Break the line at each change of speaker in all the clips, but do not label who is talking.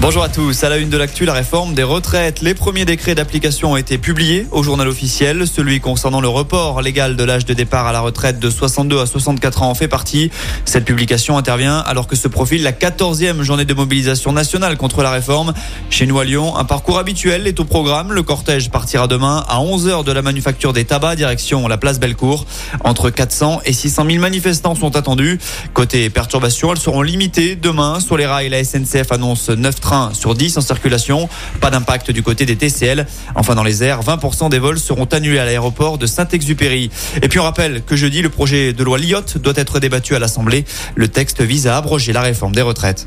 Bonjour à tous. À la une de l'actu, la réforme des retraites. Les premiers décrets d'application ont été publiés au journal officiel. Celui concernant le report légal de l'âge de départ à la retraite de 62 à 64 ans en fait partie. Cette publication intervient alors que se profile la 14e journée de mobilisation nationale contre la réforme. Chez nous à Lyon, un parcours habituel est au programme. Le cortège partira demain à 11h de la manufacture des tabacs, direction la place Bellecour. Entre 400 et 600 000 manifestants sont attendus. Côté perturbations, elles seront limitées demain sur les rails. La SNCF annonce 9 trains sur 10 en circulation. Pas d'impact du côté des TCL. Enfin, dans les airs, 20% des vols seront annulés à l'aéroport de Saint-Exupéry. Et puis, on rappelle que jeudi, le projet de loi Lyotte doit être débattu à l'Assemblée. Le texte vise à abroger la réforme des retraites.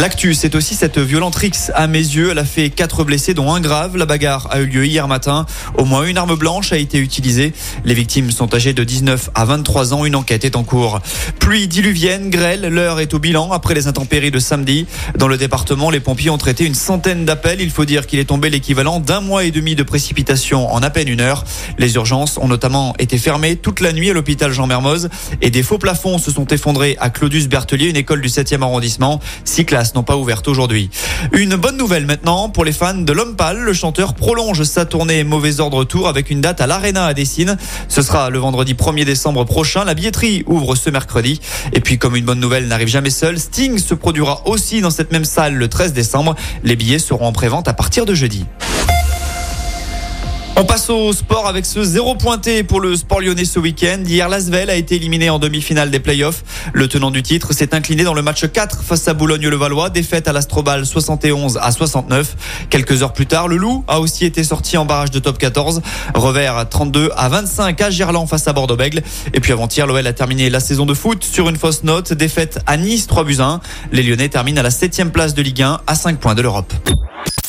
L'actu, c'est aussi cette violente rixe à mes yeux. Elle a fait quatre blessés, dont un grave. La bagarre a eu lieu hier matin. Au moins une arme blanche a été utilisée. Les victimes sont âgées de 19 à 23 ans. Une enquête est en cours. Pluie diluvienne, grêle. L'heure est au bilan après les intempéries de samedi. Dans le département, les pompiers ont traité une centaine d'appels. Il faut dire qu'il est tombé l'équivalent d'un mois et demi de précipitations en à peine une heure. Les urgences ont notamment été fermées toute la nuit à l'hôpital Jean Mermoz et des faux plafonds se sont effondrés à Claudius Berthelier, une école du 7e arrondissement. Six n'ont pas ouvertes aujourd'hui. Une bonne nouvelle maintenant pour les fans de l'homme pâle. Le chanteur prolonge sa tournée Mauvais Ordre Tour avec une date à l'Arena à Dessine. Ce sera le vendredi 1er décembre prochain. La billetterie ouvre ce mercredi. Et puis comme une bonne nouvelle n'arrive jamais seule, Sting se produira aussi dans cette même salle le 13 décembre. Les billets seront en prévente à partir de jeudi. On passe au sport avec ce zéro pointé pour le sport lyonnais ce week-end. Hier, Lasvel a été éliminé en demi-finale des playoffs. Le tenant du titre s'est incliné dans le match 4 face à Boulogne-le-Valois. Défaite à l'Astrobal 71 à 69. Quelques heures plus tard, le Loup a aussi été sorti en barrage de top 14. Revers 32 à 25 à Gerland face à Bordeaux-Bègle. Et puis avant-hier, l'OL a terminé la saison de foot sur une fausse note. Défaite à Nice 3 buts 1. Les Lyonnais terminent à la 7 place de Ligue 1 à 5 points de l'Europe.